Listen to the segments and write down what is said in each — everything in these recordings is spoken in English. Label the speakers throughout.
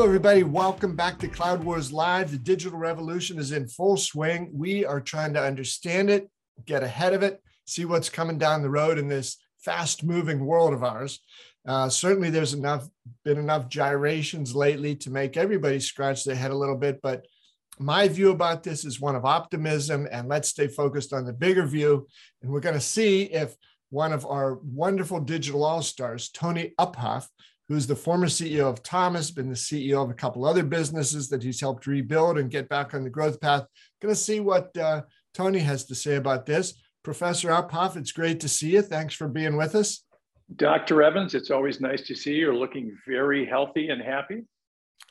Speaker 1: Hello, everybody. Welcome back to Cloud Wars Live. The digital revolution is in full swing. We are trying to understand it, get ahead of it, see what's coming down the road in this fast moving world of ours. Uh, certainly, there's enough been enough gyrations lately to make everybody scratch their head a little bit. But my view about this is one of optimism, and let's stay focused on the bigger view. And we're going to see if one of our wonderful digital all stars, Tony Uphoff, who's the former CEO of Thomas, been the CEO of a couple other businesses that he's helped rebuild and get back on the growth path. Going to see what uh, Tony has to say about this. Professor Uphoff, it's great to see you. Thanks for being with us.
Speaker 2: Dr. Evans, it's always nice to see you. You're looking very healthy and happy.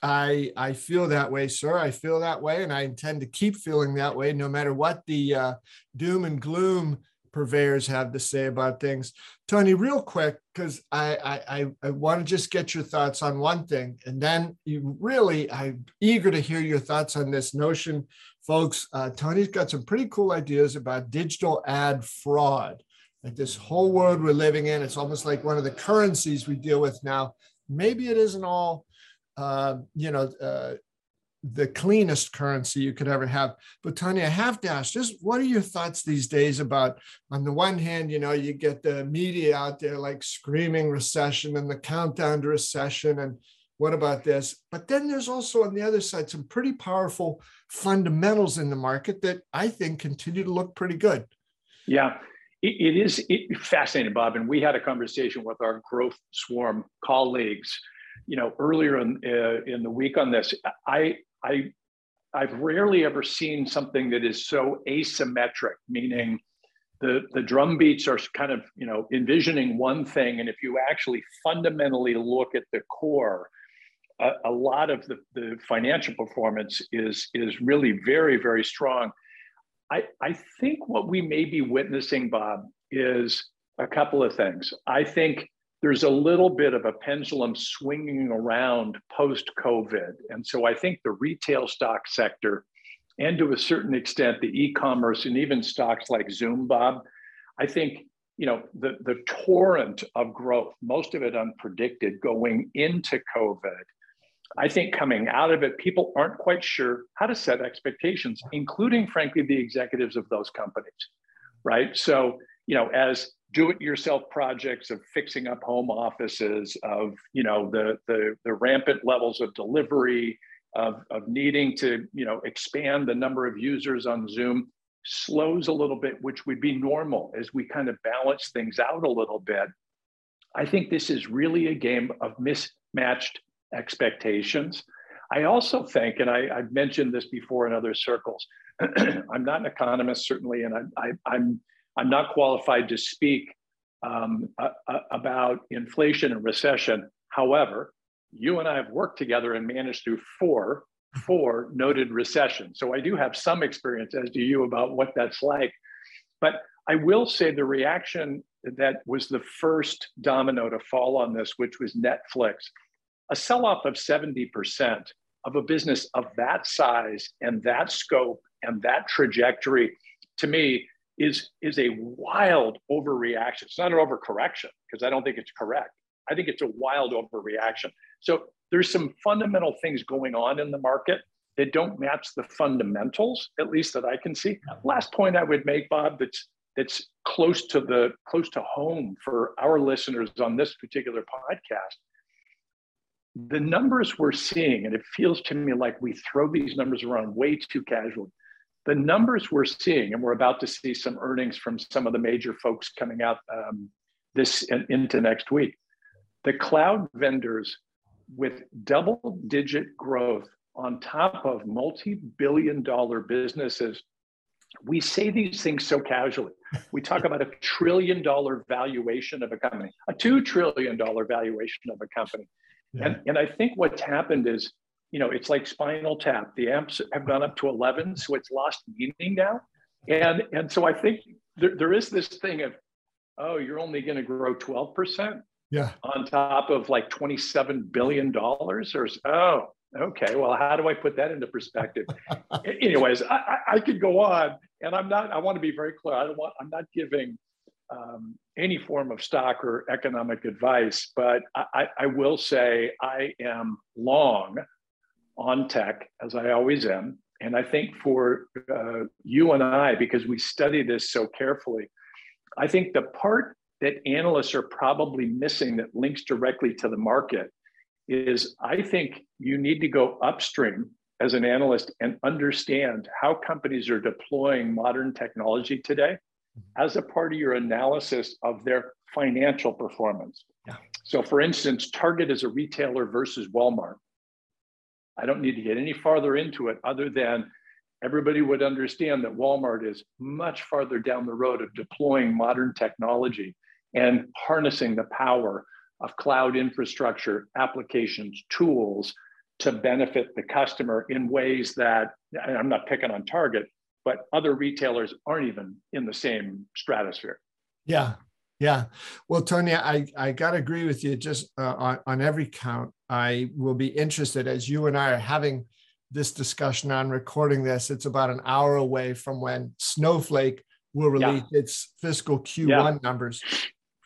Speaker 1: I I feel that way, sir. I feel that way, and I intend to keep feeling that way, no matter what the uh, doom and gloom purveyors have to say about things. Tony, real quick, because I, I I want to just get your thoughts on one thing, and then you really I'm eager to hear your thoughts on this notion, folks. Uh, Tony's got some pretty cool ideas about digital ad fraud. Like this whole world we're living in, it's almost like one of the currencies we deal with now. Maybe it isn't all, uh, you know, uh, the cleanest currency you could ever have. But to ask, just what are your thoughts these days about, on the one hand, you know, you get the media out there like screaming recession and the countdown to recession and what about this? But then there's also on the other side some pretty powerful fundamentals in the market that I think continue to look pretty good.
Speaker 2: Yeah, it, it is fascinating, Bob. And we had a conversation with our growth swarm colleagues, you know, earlier in uh, in the week on this. I I I've rarely ever seen something that is so asymmetric, meaning the the drum beats are kind of you know envisioning one thing, and if you actually fundamentally look at the core, a, a lot of the, the financial performance is is really very very strong. I I think what we may be witnessing, Bob, is a couple of things. I think there's a little bit of a pendulum swinging around post COVID. And so I think the retail stock sector, and to a certain extent, the e commerce and even stocks like Zoom, Bob, I think. You know, the, the torrent of growth, most of it unpredicted going into COVID, I think coming out of it, people aren't quite sure how to set expectations, including, frankly, the executives of those companies, right? So, you know, as do-it-yourself projects of fixing up home offices, of you know the the, the rampant levels of delivery, of, of needing to you know expand the number of users on Zoom slows a little bit, which would be normal as we kind of balance things out a little bit. I think this is really a game of mismatched expectations. I also think, and I, have mentioned this before in other circles, I'm not an economist certainly, and I, I, I'm I'm not qualified to speak um, about inflation and recession. However, you and I have worked together and managed through four four noted recessions. So I do have some experience, as do you, about what that's like. But I will say the reaction that was the first domino to fall on this, which was Netflix, a sell off of 70% of a business of that size and that scope and that trajectory, to me, is is a wild overreaction. It's not an overcorrection because I don't think it's correct. I think it's a wild overreaction. So there's some fundamental things going on in the market that don't match the fundamentals, at least that I can see. Last point I would make, Bob, that's that's close to the close to home for our listeners on this particular podcast. The numbers we're seeing, and it feels to me like we throw these numbers around way too casually the numbers we're seeing, and we're about to see some earnings from some of the major folks coming out um, this into next week. The cloud vendors with double digit growth on top of multi billion dollar businesses. We say these things so casually. We talk about a trillion dollar valuation of a company, a $2 trillion valuation of a company. Yeah. And, and I think what's happened is you know, it's like Spinal Tap. The amps have gone up to 11, so it's lost meaning now. And and so I think there, there is this thing of, oh, you're only going to grow 12%.
Speaker 1: Yeah.
Speaker 2: On top of like 27 billion dollars, or oh, okay. Well, how do I put that into perspective? Anyways, I, I could go on, and I'm not. I want to be very clear. I don't want. I'm not giving um, any form of stock or economic advice, but I, I will say I am long on tech, as I always am. And I think for uh, you and I, because we study this so carefully, I think the part that analysts are probably missing that links directly to the market is I think you need to go upstream as an analyst and understand how companies are deploying modern technology today mm-hmm. as a part of your analysis of their financial performance. Yeah. So, for instance, Target is a retailer versus Walmart. I don't need to get any farther into it other than everybody would understand that Walmart is much farther down the road of deploying modern technology and harnessing the power of cloud infrastructure, applications, tools to benefit the customer in ways that I'm not picking on Target, but other retailers aren't even in the same stratosphere.
Speaker 1: Yeah. Yeah. Well, Tony, I, I got to agree with you just uh, on, on every count. I will be interested as you and I are having this discussion on recording this. It's about an hour away from when Snowflake will release yeah. its fiscal Q1 yeah. numbers.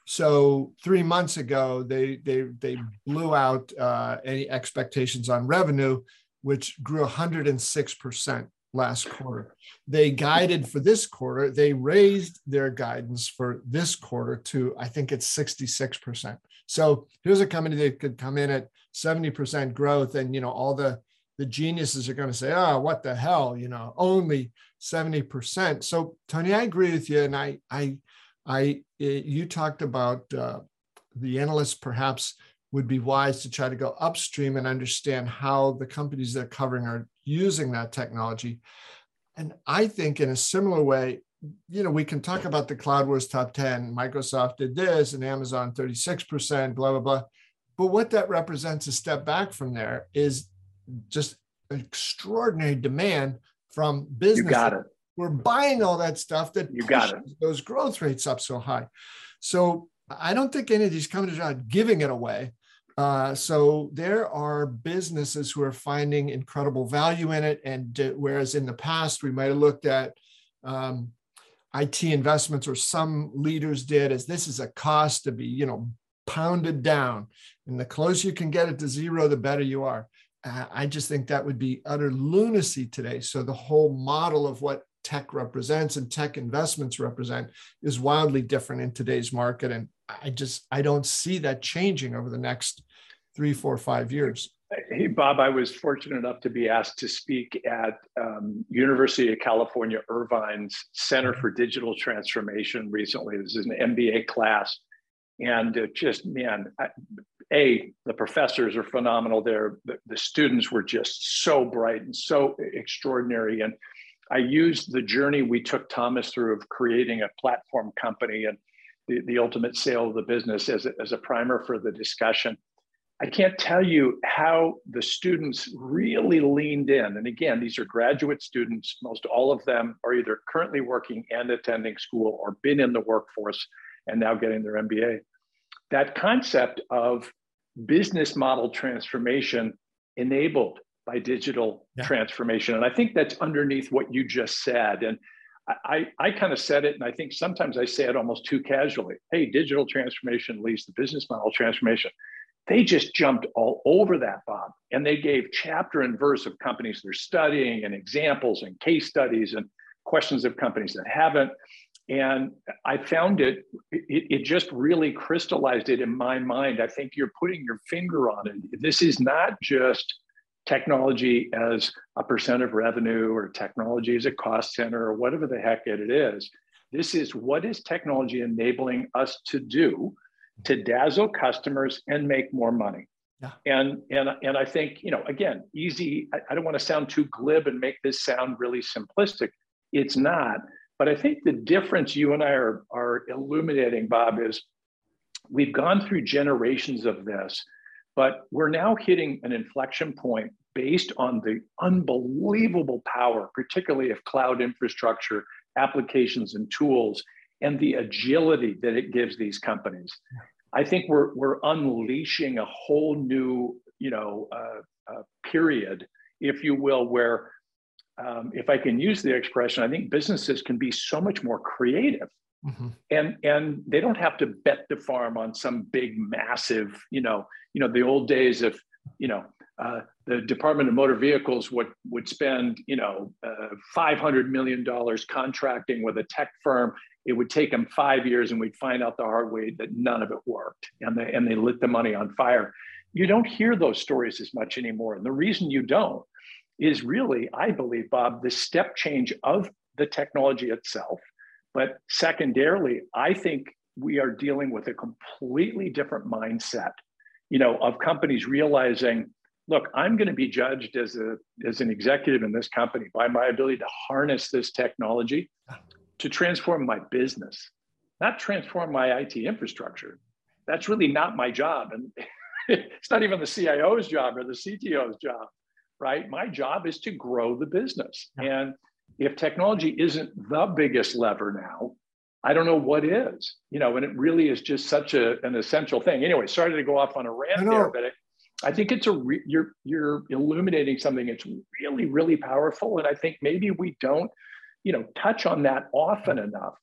Speaker 1: So three months ago, they they they blew out uh, any expectations on revenue, which grew 106 percent last quarter. They guided for this quarter. They raised their guidance for this quarter to I think it's 66 percent. So here's a company that could come in at 70 percent growth, and you know all the the geniuses are going to say, "Oh, what the hell?" You know, only 70 percent. So Tony, I agree with you, and I I I you talked about uh, the analysts perhaps would be wise to try to go upstream and understand how the companies they're covering are using that technology. And I think in a similar way, you know, we can talk about the Cloud Wars top 10. Microsoft did this and Amazon 36%, blah, blah, blah. But what that represents a step back from there is just extraordinary demand from business.
Speaker 2: You got it
Speaker 1: we're buying all that stuff that
Speaker 2: you got it.
Speaker 1: those growth rates up so high. So I don't think any of these companies are giving it away. Uh, so there are businesses who are finding incredible value in it, and uh, whereas in the past we might have looked at um, IT investments, or some leaders did, as this is a cost to be, you know, pounded down, and the closer you can get it to zero, the better you are. Uh, I just think that would be utter lunacy today. So the whole model of what tech represents and tech investments represent is wildly different in today's market. And I just, I don't see that changing over the next three, four, five years.
Speaker 2: Hey, Bob, I was fortunate enough to be asked to speak at um, University of California, Irvine's Center for Digital Transformation recently. This is an MBA class. And just, man, A, the professors are phenomenal there. The, the students were just so bright and so extraordinary. And I used the journey we took Thomas through of creating a platform company and the, the ultimate sale of the business as a, as a primer for the discussion. I can't tell you how the students really leaned in. And again, these are graduate students. Most all of them are either currently working and attending school or been in the workforce and now getting their MBA. That concept of business model transformation enabled by digital yeah. transformation. And I think that's underneath what you just said. And I, I kind of said it, and I think sometimes I say it almost too casually. Hey, digital transformation leads to business model transformation. They just jumped all over that, Bob. And they gave chapter and verse of companies they're studying and examples and case studies and questions of companies that haven't. And I found it, it, it just really crystallized it in my mind. I think you're putting your finger on it. This is not just technology as a percent of revenue or technology as a cost center or whatever the heck it is. This is what is technology enabling us to do to dazzle customers and make more money. Yeah. And and and I think you know again easy. I, I don't want to sound too glib and make this sound really simplistic. It's not. But I think the difference you and I are are illuminating, Bob, is we've gone through generations of this but we're now hitting an inflection point based on the unbelievable power, particularly of cloud infrastructure, applications, and tools, and the agility that it gives these companies. I think we're, we're unleashing a whole new, you know, uh, uh, period, if you will, where um, if I can use the expression, I think businesses can be so much more creative Mm-hmm. And and they don't have to bet the farm on some big massive, you know, you know, the old days of, you know, uh, the Department of Motor Vehicles would would spend you know uh, 500 million dollars contracting with a tech firm. It would take them five years, and we'd find out the hard way that none of it worked, and they and they lit the money on fire. You don't hear those stories as much anymore, and the reason you don't is really, I believe, Bob, the step change of the technology itself. But secondarily, I think we are dealing with a completely different mindset, you know, of companies realizing, look, I'm going to be judged as a as an executive in this company by my ability to harness this technology to transform my business, not transform my IT infrastructure. That's really not my job. And it's not even the CIO's job or the CTO's job right? My job is to grow the business. And if technology isn't the biggest lever now, I don't know what is, you know, and it really is just such a, an essential thing. Anyway, sorry to go off on a rant there, but I, I think it's a re- you're you're illuminating something that's really really powerful, and I think maybe we don't, you know, touch on that often enough.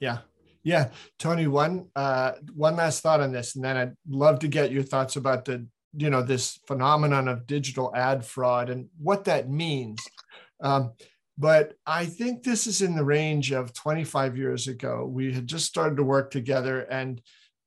Speaker 1: Yeah, yeah, Tony. One uh, one last thought on this, and then I'd love to get your thoughts about the you know this phenomenon of digital ad fraud and what that means um, but i think this is in the range of 25 years ago we had just started to work together and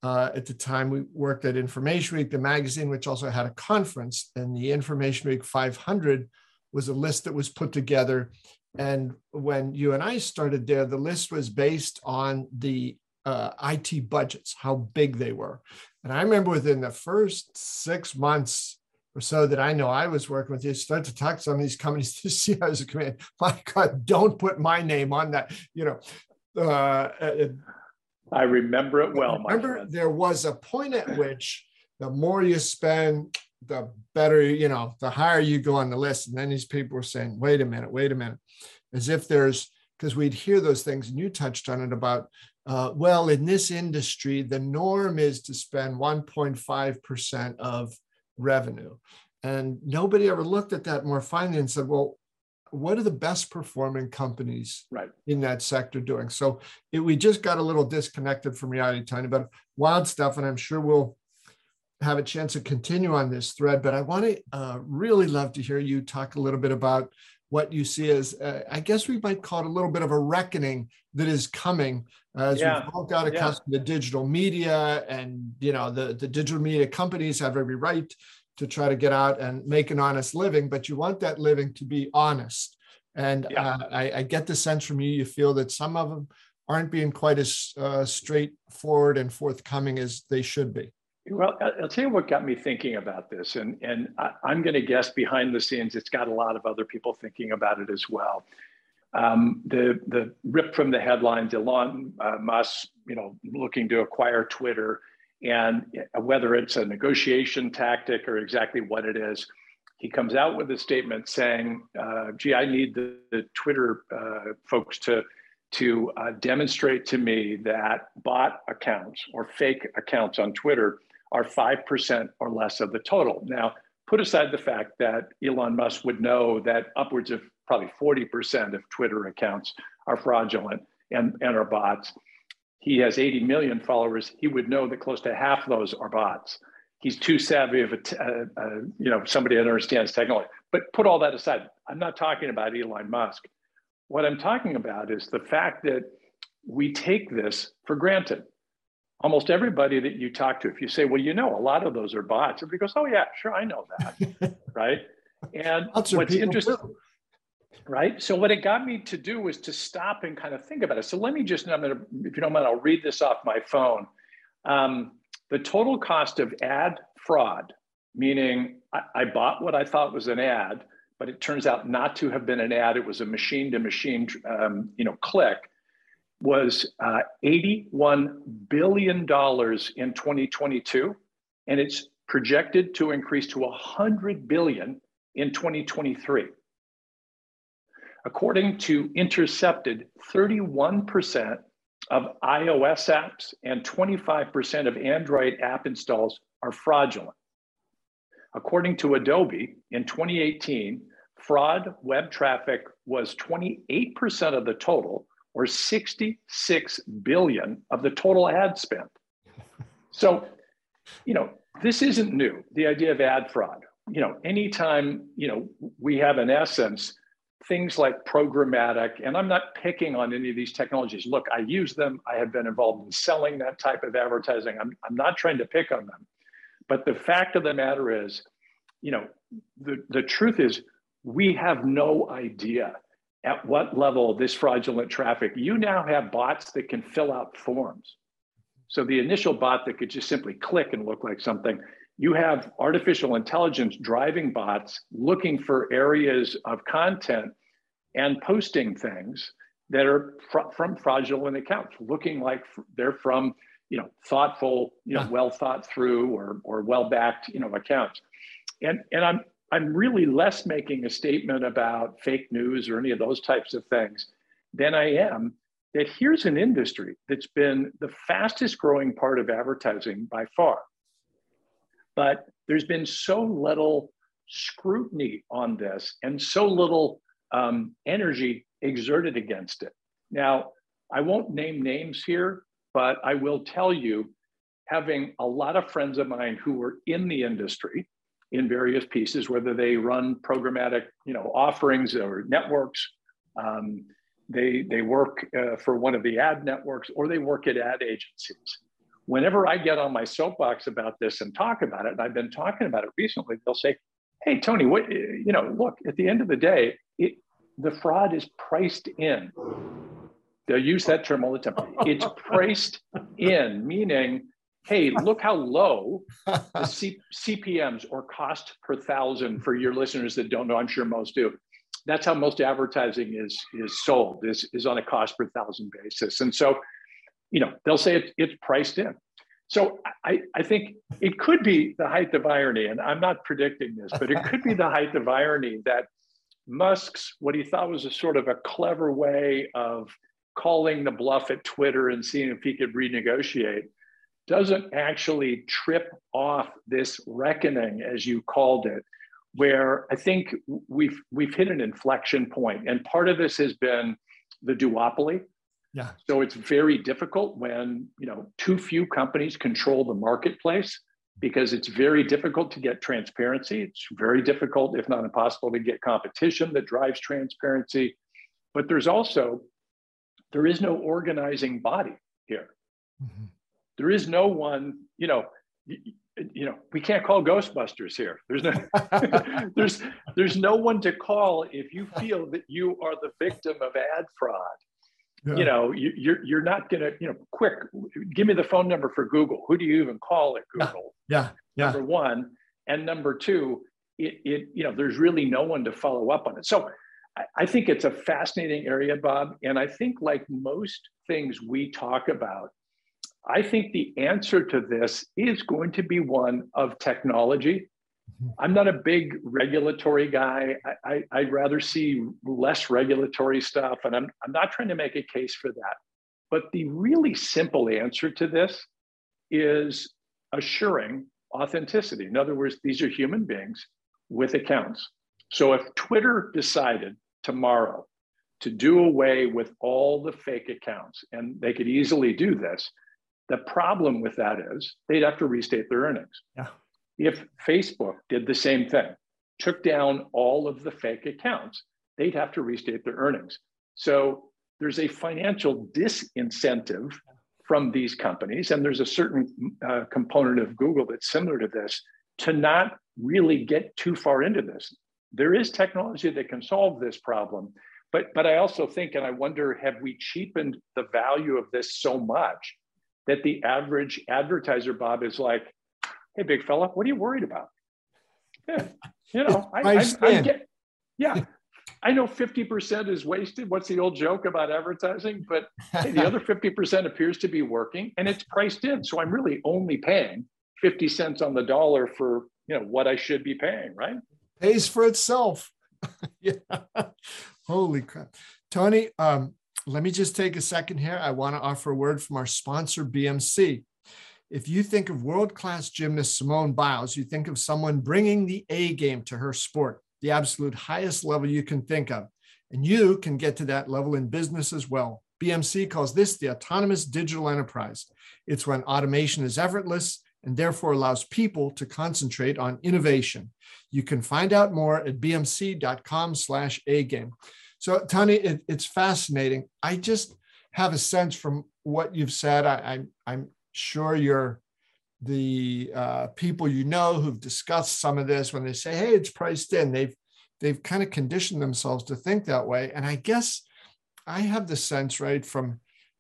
Speaker 1: uh, at the time we worked at information week the magazine which also had a conference and the information week 500 was a list that was put together and when you and i started there the list was based on the uh, IT budgets, how big they were. And I remember within the first six months or so that I know I was working with you, start to talk to some of these companies to see how was a command. My God, don't put my name on that. You know, uh,
Speaker 2: uh I remember it well.
Speaker 1: remember, there was a point at which the more you spend, the better, you know, the higher you go on the list. And then these people were saying, wait a minute, wait a minute, as if there's, because we'd hear those things, and you touched on it about uh, well, in this industry, the norm is to spend 1.5% of revenue. And nobody ever looked at that more finely and said, well, what are the best performing companies
Speaker 2: right.
Speaker 1: in that sector doing? So it, we just got a little disconnected from reality, Tony, but wild stuff. And I'm sure we'll have a chance to continue on this thread. But I want to uh, really love to hear you talk a little bit about what you see as, uh, I guess we might call it a little bit of a reckoning that is coming as yeah. we've all got accustomed yeah. to digital media and, you know, the, the digital media companies have every right to try to get out and make an honest living, but you want that living to be honest. And yeah. uh, I, I, get the sense from you, you feel that some of them aren't being quite as uh, straightforward and forthcoming as they should be.
Speaker 2: Well, I'll tell you what got me thinking about this, and and I, am going to guess behind the scenes, it's got a lot of other people thinking about it as well. Um, the the rip from the headlines, Elon uh, Musk, you know, looking to acquire Twitter, and whether it's a negotiation tactic or exactly what it is, he comes out with a statement saying, uh, "Gee, I need the, the Twitter uh, folks to." To uh, demonstrate to me that bot accounts or fake accounts on Twitter are 5% or less of the total. Now, put aside the fact that Elon Musk would know that upwards of probably 40% of Twitter accounts are fraudulent and, and are bots. He has 80 million followers. He would know that close to half those are bots. He's too savvy of a, uh, uh, you know, somebody that understands technology. But put all that aside. I'm not talking about Elon Musk. What I'm talking about is the fact that we take this for granted almost everybody that you talk to, if you say, well, you know, a lot of those are bots, everybody goes, oh, yeah, sure, I know that. right. And what's interesting, too. right? So, what it got me to do was to stop and kind of think about it. So, let me just, I'm going to, if you don't mind, I'll read this off my phone. Um, the total cost of ad fraud, meaning I, I bought what I thought was an ad, but it turns out not to have been an ad. It was a machine to machine, um, you know, click was uh, $81 billion in 2022, and it's projected to increase to 100 billion in 2023. According to Interceptd, 31% of iOS apps and 25% of Android app installs are fraudulent. According to Adobe, in 2018, fraud web traffic was 28% of the total, or 66 billion of the total ad spend. So, you know, this isn't new, the idea of ad fraud. you know, anytime, you know, we have in essence things like programmatic, and I'm not picking on any of these technologies. Look, I use them. I have been involved in selling that type of advertising. I'm, I'm not trying to pick on them. But the fact of the matter is, you know, the, the truth is we have no idea at what level this fraudulent traffic, you now have bots that can fill out forms. So the initial bot that could just simply click and look like something, you have artificial intelligence driving bots looking for areas of content and posting things that are fr- from fraudulent accounts, looking like they're from you know thoughtful, you know, well thought through or or well backed you know accounts. And and I'm I'm really less making a statement about fake news or any of those types of things than I am that here's an industry that's been the fastest growing part of advertising by far. But there's been so little scrutiny on this and so little um, energy exerted against it. Now, I won't name names here, but I will tell you, having a lot of friends of mine who were in the industry, in various pieces, whether they run programmatic, you know, offerings or networks. Um, they they work uh, for one of the ad networks or they work at ad agencies. Whenever I get on my soapbox about this and talk about it, and I've been talking about it recently, they'll say, "Hey, Tony, what you know? Look, at the end of the day, it, the fraud is priced in." They'll use that term all the time. It's priced in, meaning hey, look how low the C- CPMs or cost per thousand for your listeners that don't know, I'm sure most do. That's how most advertising is is sold is, is on a cost per thousand basis. And so, you know, they'll say it, it's priced in. So I, I think it could be the height of irony, and I'm not predicting this, but it could be the height of irony that Musk's what he thought was a sort of a clever way of calling the bluff at Twitter and seeing if he could renegotiate doesn't actually trip off this reckoning, as you called it, where I think we've we've hit an inflection point, and part of this has been the duopoly. Yeah. So it's very difficult when you know too few companies control the marketplace because it's very difficult to get transparency. It's very difficult, if not impossible, to get competition that drives transparency. But there's also there is no organizing body here. Mm-hmm. There is no one, you know, you, you know, we can't call Ghostbusters here. There's no, there's, there's no one to call if you feel that you are the victim of ad fraud. Yeah. You know, you, you're you're not gonna, you know, quick. Give me the phone number for Google. Who do you even call at Google?
Speaker 1: Yeah, yeah.
Speaker 2: Number one, and number two, it, it you know, there's really no one to follow up on it. So I, I think it's a fascinating area, Bob. And I think, like most things we talk about, I think the answer to this is going to be one of technology. Mm-hmm. I'm not a big regulatory guy. I, I, would rather see less regulatory stuff, and I'm, I'm not trying to make a case for that. But the really simple answer to this is assuring authenticity. In other words, these are human beings with accounts. So if Twitter decided tomorrow to do away with all the fake accounts, and they could easily do this, the problem with that is they'd have to restate their earnings. Yeah. If Facebook did the same thing, took down all of the fake accounts, they'd have to restate their earnings. So there's a financial disincentive from these companies, and there's a certain uh, component of Google that's similar to this to not really get too far into this. There is technology that can solve this problem, but but I also think, and I wonder, have we cheapened the value of this so much that the average advertiser, Bob, is like, hey, big fella, what are you worried about? Yeah, you know, I, I, I get, yeah, I know 50% is wasted. What's the old joke about advertising? But hey, the other 50% appears to be working and it's priced in. So I'm really only paying 50 cents on the dollar for, you know, what I should be paying, right?
Speaker 1: Pays for itself. yeah. Holy crap. Tony, um, let me just take a second here. I want to offer a word from our sponsor, BMC. If you think of world class gymnast Simone Biles, you think of someone bringing the A game to her sport, the absolute highest level you can think of. And you can get to that level in business as well. BMC calls this the autonomous digital enterprise. It's when automation is effortless and therefore allows people to concentrate on innovation. You can find out more at bmc.com slash A-game. So Tony, it, it's fascinating. I just have a sense from what you've said. I, I'm, I'm sure you're the uh, people you know who've discussed some of this when they say, "Hey, it's priced in," they've they've kind of conditioned themselves to think that way. And I guess I have the sense, right, from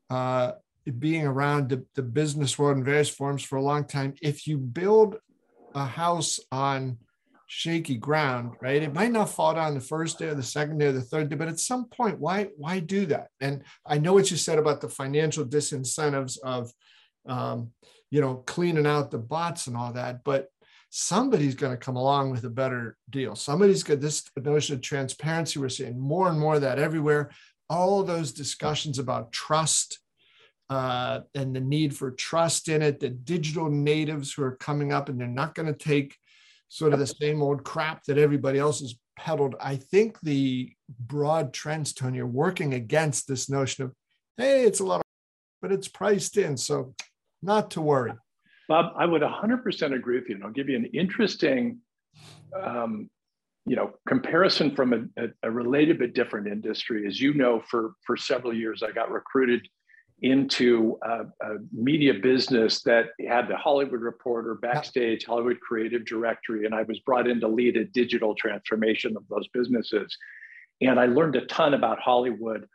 Speaker 1: uh, being around the, the business world in various forms for a long time, if you build a house on shaky ground, right? It might not fall down the first day or the second day or the third day, but at some point, why why do that? And I know what you said about the financial disincentives of, um, you know, cleaning out the bots and all that, but somebody's going to come along with a better deal. Somebody's got this notion of transparency. We're seeing more and more of that everywhere. All those discussions about trust uh, and the need for trust in it, the digital natives who are coming up and they're not going to take sort of the same old crap that everybody else has peddled. I think the broad trends, Tony, are working against this notion of, hey, it's a lot, of, but it's priced in. So not to worry.
Speaker 2: Bob, I would 100% agree with you. And I'll give you an interesting, um, you know, comparison from a, a, a related but different industry. As you know, for, for several years, I got recruited into a, a, media business that had the Hollywood Reporter, Backstage, Hollywood Creative Directory, and I was brought in to lead a digital transformation of those businesses. And I learned a ton about Hollywood.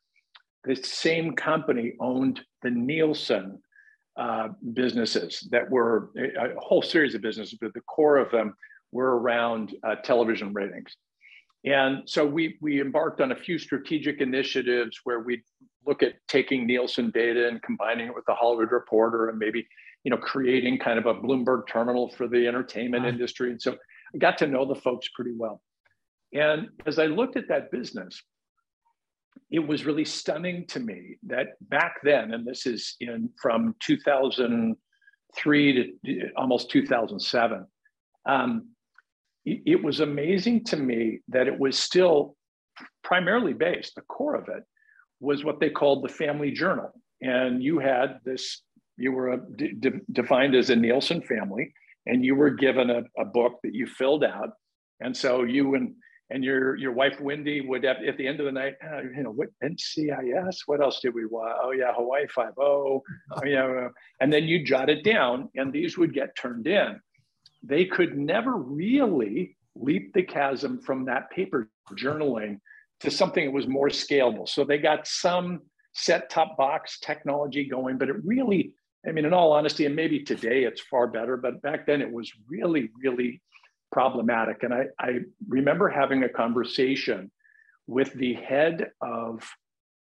Speaker 2: This same company owned the Nielsen uh, businesses that were a, a, whole series of businesses, but the core of them were around uh, television ratings. And so we, we embarked on a few strategic initiatives where we'd look at taking Nielsen data and combining it with the Hollywood Reporter and maybe you know creating kind of a Bloomberg terminal for the entertainment uh-huh. industry. And so I got to know the folks pretty well. And as I looked at that business, it was really stunning to me that back then, and this is in from 2003 to almost 2007, um, it, was amazing to me that it was still primarily based, the core of it was what they called the family journal. And you had this, you were a, de- defined as a Nielsen family, and you were given a, a book that you filled out. And so you and and your your wife Wendy would have, at the end of the night, uh, you know, what NCIS? What else did we want? Oh yeah, Hawaii Five O. Oh yeah, and then you jot it down, and these would get turned in. They could never really leap the chasm from that paper journaling to something that was more scalable. So they got some set top box technology going, but it really, I mean, in all honesty, and maybe today it's far better, but back then it was really, really problematic. And I, I remember having a conversation with the head of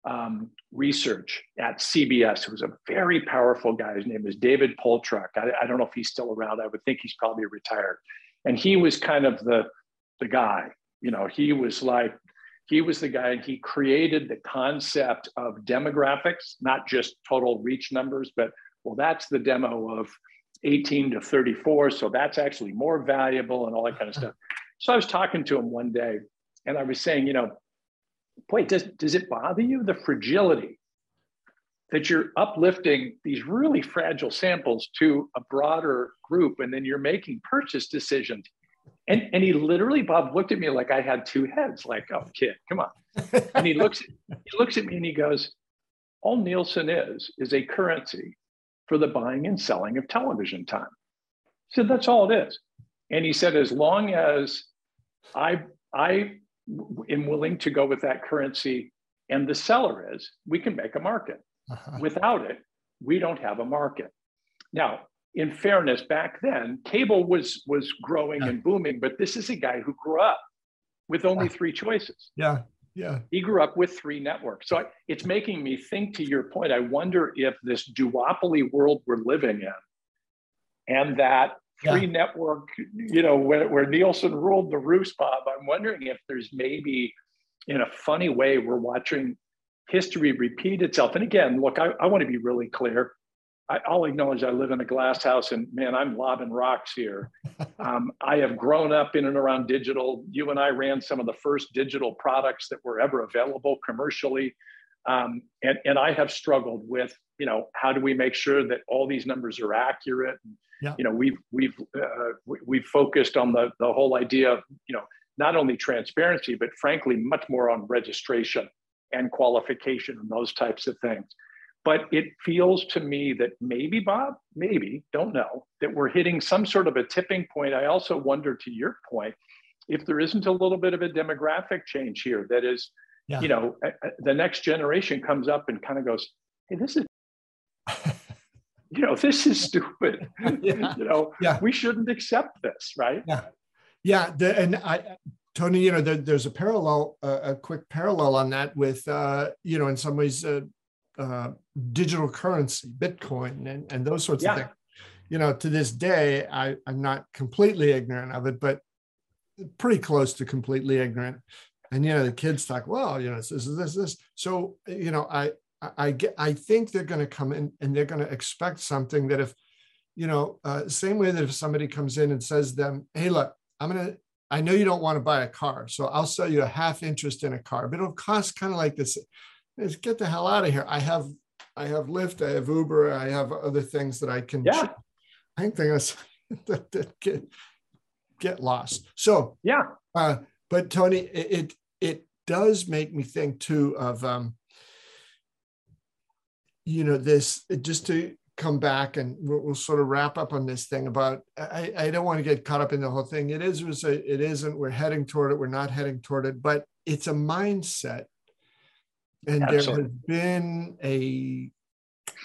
Speaker 2: um, research at CBS, who was a very powerful guy. His name was David Poltrack. I, I don't know if he's still around. I would think he's probably retired. And he was kind of the, the guy, you know, he was like he was the guy, and he created the concept of demographics, not just total reach numbers, but well, that's the demo of 18 to 34. So that's actually more valuable and all that kind of stuff. So I was talking to him one day and I was saying, you know, boy, does, does it bother you the fragility that you're uplifting these really fragile samples to a broader group and then you're making purchase decisions and, and he literally, Bob, looked at me like I had two heads, like, oh, kid, come on. and he looks, he looks at me and he goes, all Nielsen is, is a currency for the buying and selling of television time. So that's all it is. And he said, as long as I, I am willing to go with that currency and the seller is, we can make a market. Uh-huh. Without it, we don't have a market. Now, in fairness, back then, cable was was growing yeah. and booming, but this is a guy who grew up with only three choices.
Speaker 1: Yeah. Yeah.
Speaker 2: He grew up with three networks. So I, it's making me think to your point. I wonder if this duopoly world we're living in and that three yeah. network, you know, where, where Nielsen ruled the roost, Bob, I'm wondering if there's maybe in a funny way we're watching history repeat itself. And again, look, I, I want to be really clear. I, I'll acknowledge I live in a glass house and man, I'm lobbing rocks here. Um, I have grown up in and around digital. You and I ran some of the first digital products that were ever available commercially. Um, and, and I have struggled with, you know, how do we make sure that all these numbers are accurate? Yeah. You know, we've we've uh, we've focused on the the whole idea of you know not only transparency, but frankly, much more on registration and qualification and those types of things. But it feels to me that maybe, Bob, maybe, don't know, that we're hitting some sort of a tipping point. I also wonder, to your point, if there isn't a little bit of a demographic change here that is, yeah. you know, the next generation comes up and kind of goes, hey, this is you know, this is stupid. yeah. You know, yeah. we shouldn't accept this, right?
Speaker 1: Yeah. Yeah. The, and I, Tony, you know, there, there's a parallel, uh, a quick parallel on that with, uh, you know, in some ways, uh, uh, digital currency, Bitcoin, and, and those sorts yeah. of things. You know, to this day, I, I'm not completely ignorant of it, but pretty close to completely ignorant. And you know, the kids talk, well, you know, this is this, this. So, you know, I I get I think they're going to come in and they're going to expect something that if, you know, uh, same way that if somebody comes in and says them, hey, look, I'm gonna I know you don't want to buy a car, so I'll sell you a half interest in a car, but it'll cost kind of like this is get the hell out of here. I have I have Lyft, I have Uber, I have other things that I can.
Speaker 2: Yeah.
Speaker 1: I think they're gonna get get lost. So
Speaker 2: yeah.
Speaker 1: Uh, but Tony, it, it, it does make me think too of um, you know this just to come back and we'll, we'll, sort of wrap up on this thing about I, I don't want to get caught up in the whole thing it is it isn't we're heading toward it we're not heading toward it but it's a mindset and Absolutely. there has been a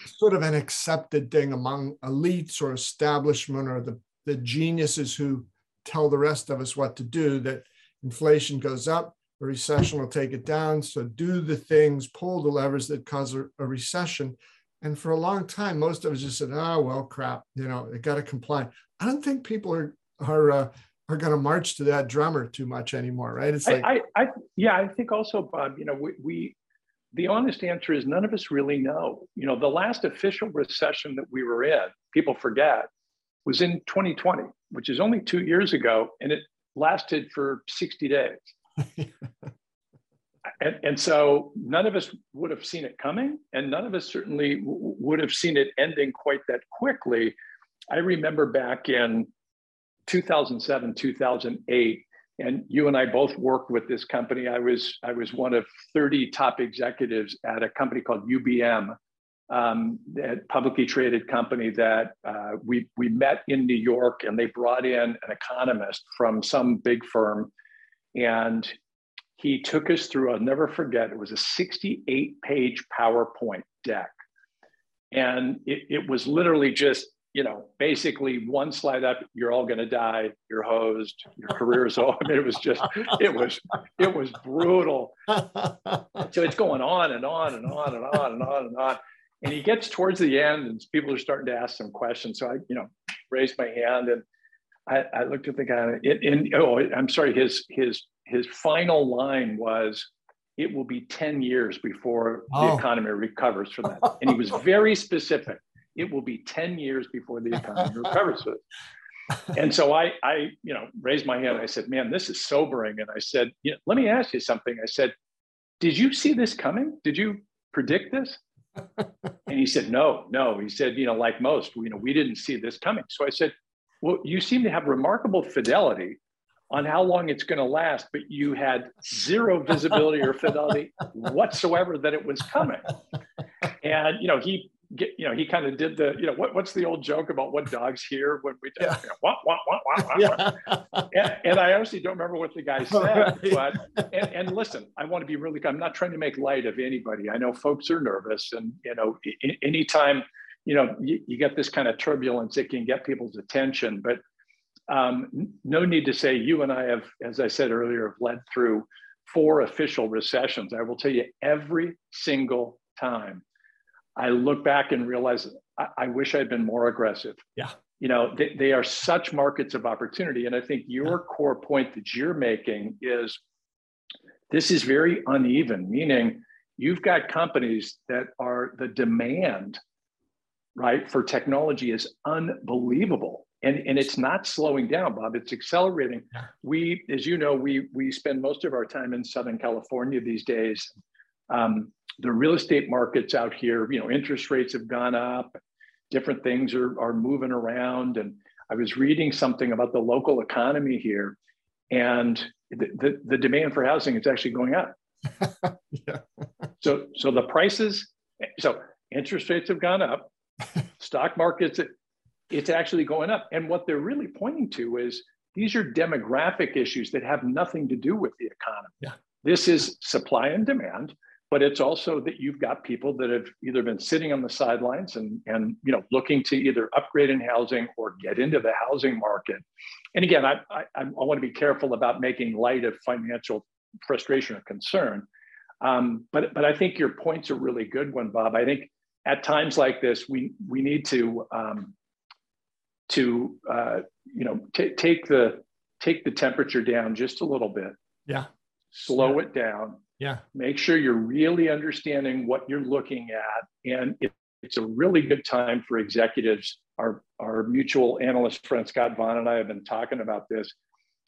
Speaker 1: sort of an accepted thing among elites or establishment or the, the geniuses who tell the rest of us what to do that inflation goes up, a recession will take it down. So do the things, pull the levers that cause a, a recession. And for a long time, most of us just said, "Oh well, crap, you know, they got to comply." I don't think people are are uh, are going to march to that drummer too much anymore, right?
Speaker 2: It's like, I, I, I, yeah, I think also, Bob, you know, we, we the honest answer is none of us really know. You know, the last official recession that we were in, people forget, was in 2020, which is only two years ago, and it lasted for 60 days. And, and, so none of us would have seen it coming, and none of us certainly w- would have seen it ending quite that quickly. I remember back in 2007, 2008, and you and I both worked with this company. I was I was one of 30 top executives at a company called UBM, um, a publicly traded company that uh, we we met in New York, and they brought in an economist from some big firm, and he took us through. I'll never forget. It was a 68 page PowerPoint deck, and it, it was literally just you know, basically one slide up, you're all going to die. You're hosed. Your career is over. I mean, it was just, it was, it was brutal. So it's going on and on and on and on and on and on. And he gets towards the end, and people are starting to ask some questions. So I, you know, raised my hand and I, I looked at the guy. And oh, I'm sorry. His his his final line was, "It will be ten years before oh. the economy recovers from that." And he was very specific it will be 10 years before the economy recovers. from it. and so I, I, you know, raised my hand. I said, "Man, this is sobering." And I said, you know, "Let me ask you something." I said, "Did you see this coming? Did you predict this?" and he said, "No, no." He said, "You know, like most, you know, we didn't see this coming." So I said, "Well, you seem to have remarkable fidelity on how long it's going to last, but you had zero visibility or fidelity whatsoever that it was coming." And you know, he get, you know, he kind of did the, you know, what, what's the old joke about what dogs hear when we, yeah. you know, wah, wah, wah, wah, wah, yeah. and, and, I honestly don't remember what the guy said, but, and, and, listen, I want to be really, I'm not trying to make light of anybody. I know folks are nervous and, you know, anytime, you know, you, you get this kind of turbulence, it can get people's attention, but um, no need to say you and I have, as I said earlier, have led through four official recessions. I will tell you every single time I look back and realize I, I wish I'd been more aggressive.
Speaker 1: Yeah.
Speaker 2: You know, they, they are such markets of opportunity. And I think your yeah. core point that you're making is this is very uneven, meaning you've got companies that are the demand, right, for technology is unbelievable. And, and it's not slowing down, Bob. It's accelerating. We, as you know, we we spend most of our time in Southern California these days. Um, the real estate markets out here, you know, interest rates have gone up, different things are, are moving around. And I was reading something about the local economy here, and the, the, the demand for housing is actually going up. yeah. So, so the prices, so interest rates have gone up, stock markets, it's actually going up. And what they're really pointing to is these are demographic issues that have nothing to do with the economy.
Speaker 1: Yeah.
Speaker 2: This is supply and demand but it's also that you've got people that have either been sitting on the sidelines and and you know looking to either upgrade in housing or get into the housing market and again i i, I want to be careful about making light of financial frustration or concern um, but but i think your point's a really good one bob i think at times like this we we need to um, to uh, you know t- take the take the temperature down just a little bit
Speaker 1: yeah
Speaker 2: slow yeah. it down
Speaker 1: yeah.
Speaker 2: Make sure you're really understanding what you're looking at. And it, it's a really good time for executives. Our, our mutual analyst friend Scott Vaughn and I have been talking about this.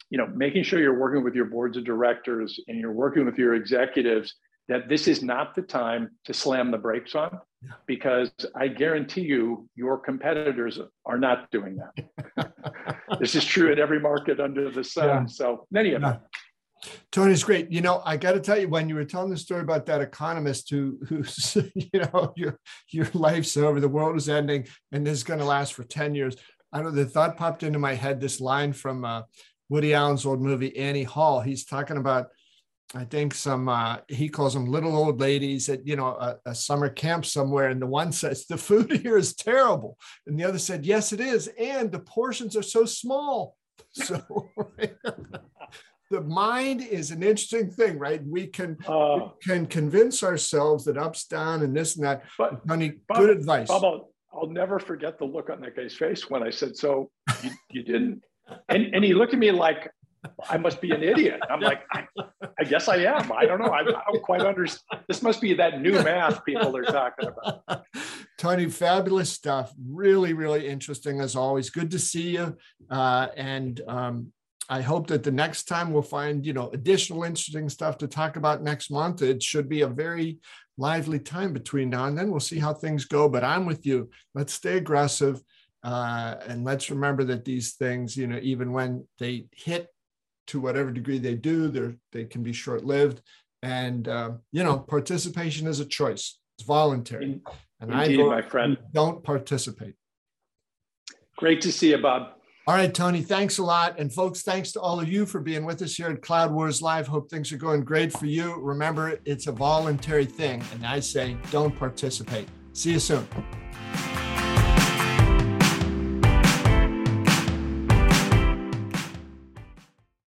Speaker 2: You know, making sure you're working with your boards of directors and you're working with your executives that this is not the time to slam the brakes on. Because I guarantee you your competitors are not doing that. this is true in every market under the sun. Yeah. So many of them.
Speaker 1: Tony's great. You know, I got to tell you, when you were telling the story about that economist who, who's, you know, your your life's over, the world is ending, and this is going to last for ten years. I know the thought popped into my head. This line from uh, Woody Allen's old movie Annie Hall. He's talking about, I think some uh, he calls them little old ladies at you know a, a summer camp somewhere, and the one says the food here is terrible, and the other said yes it is, and the portions are so small. So the mind is an interesting thing, right? We can uh, we can convince ourselves that up's down and this and that. But honey, Bob, good advice.
Speaker 2: Bob, I'll, I'll, never forget the look on that guy's face when I said, "So you, you didn't?" And and he looked at me like I must be an idiot. I'm like, I, I, guess I am. I don't know. I, I don't quite understand. This must be that new math people are talking about.
Speaker 1: Tony, fabulous stuff. Really, really interesting as always. Good to see you. Uh, and um, I hope that the next time we'll find, you know, additional interesting stuff to talk about next month. It should be a very lively time between now and then. We'll see how things go. But I'm with you. Let's stay aggressive. Uh, and let's remember that these things, you know, even when they hit to whatever degree they do, they they can be short lived. And, uh, you know, participation is a choice, it's voluntary.
Speaker 2: And Indeed, I my friend.
Speaker 1: don't participate.
Speaker 2: Great to see you, Bob.
Speaker 1: All right, Tony, thanks a lot. And folks, thanks to all of you for being with us here at Cloud Wars Live. Hope things are going great for you. Remember, it's a voluntary thing. And I say, don't participate. See you soon.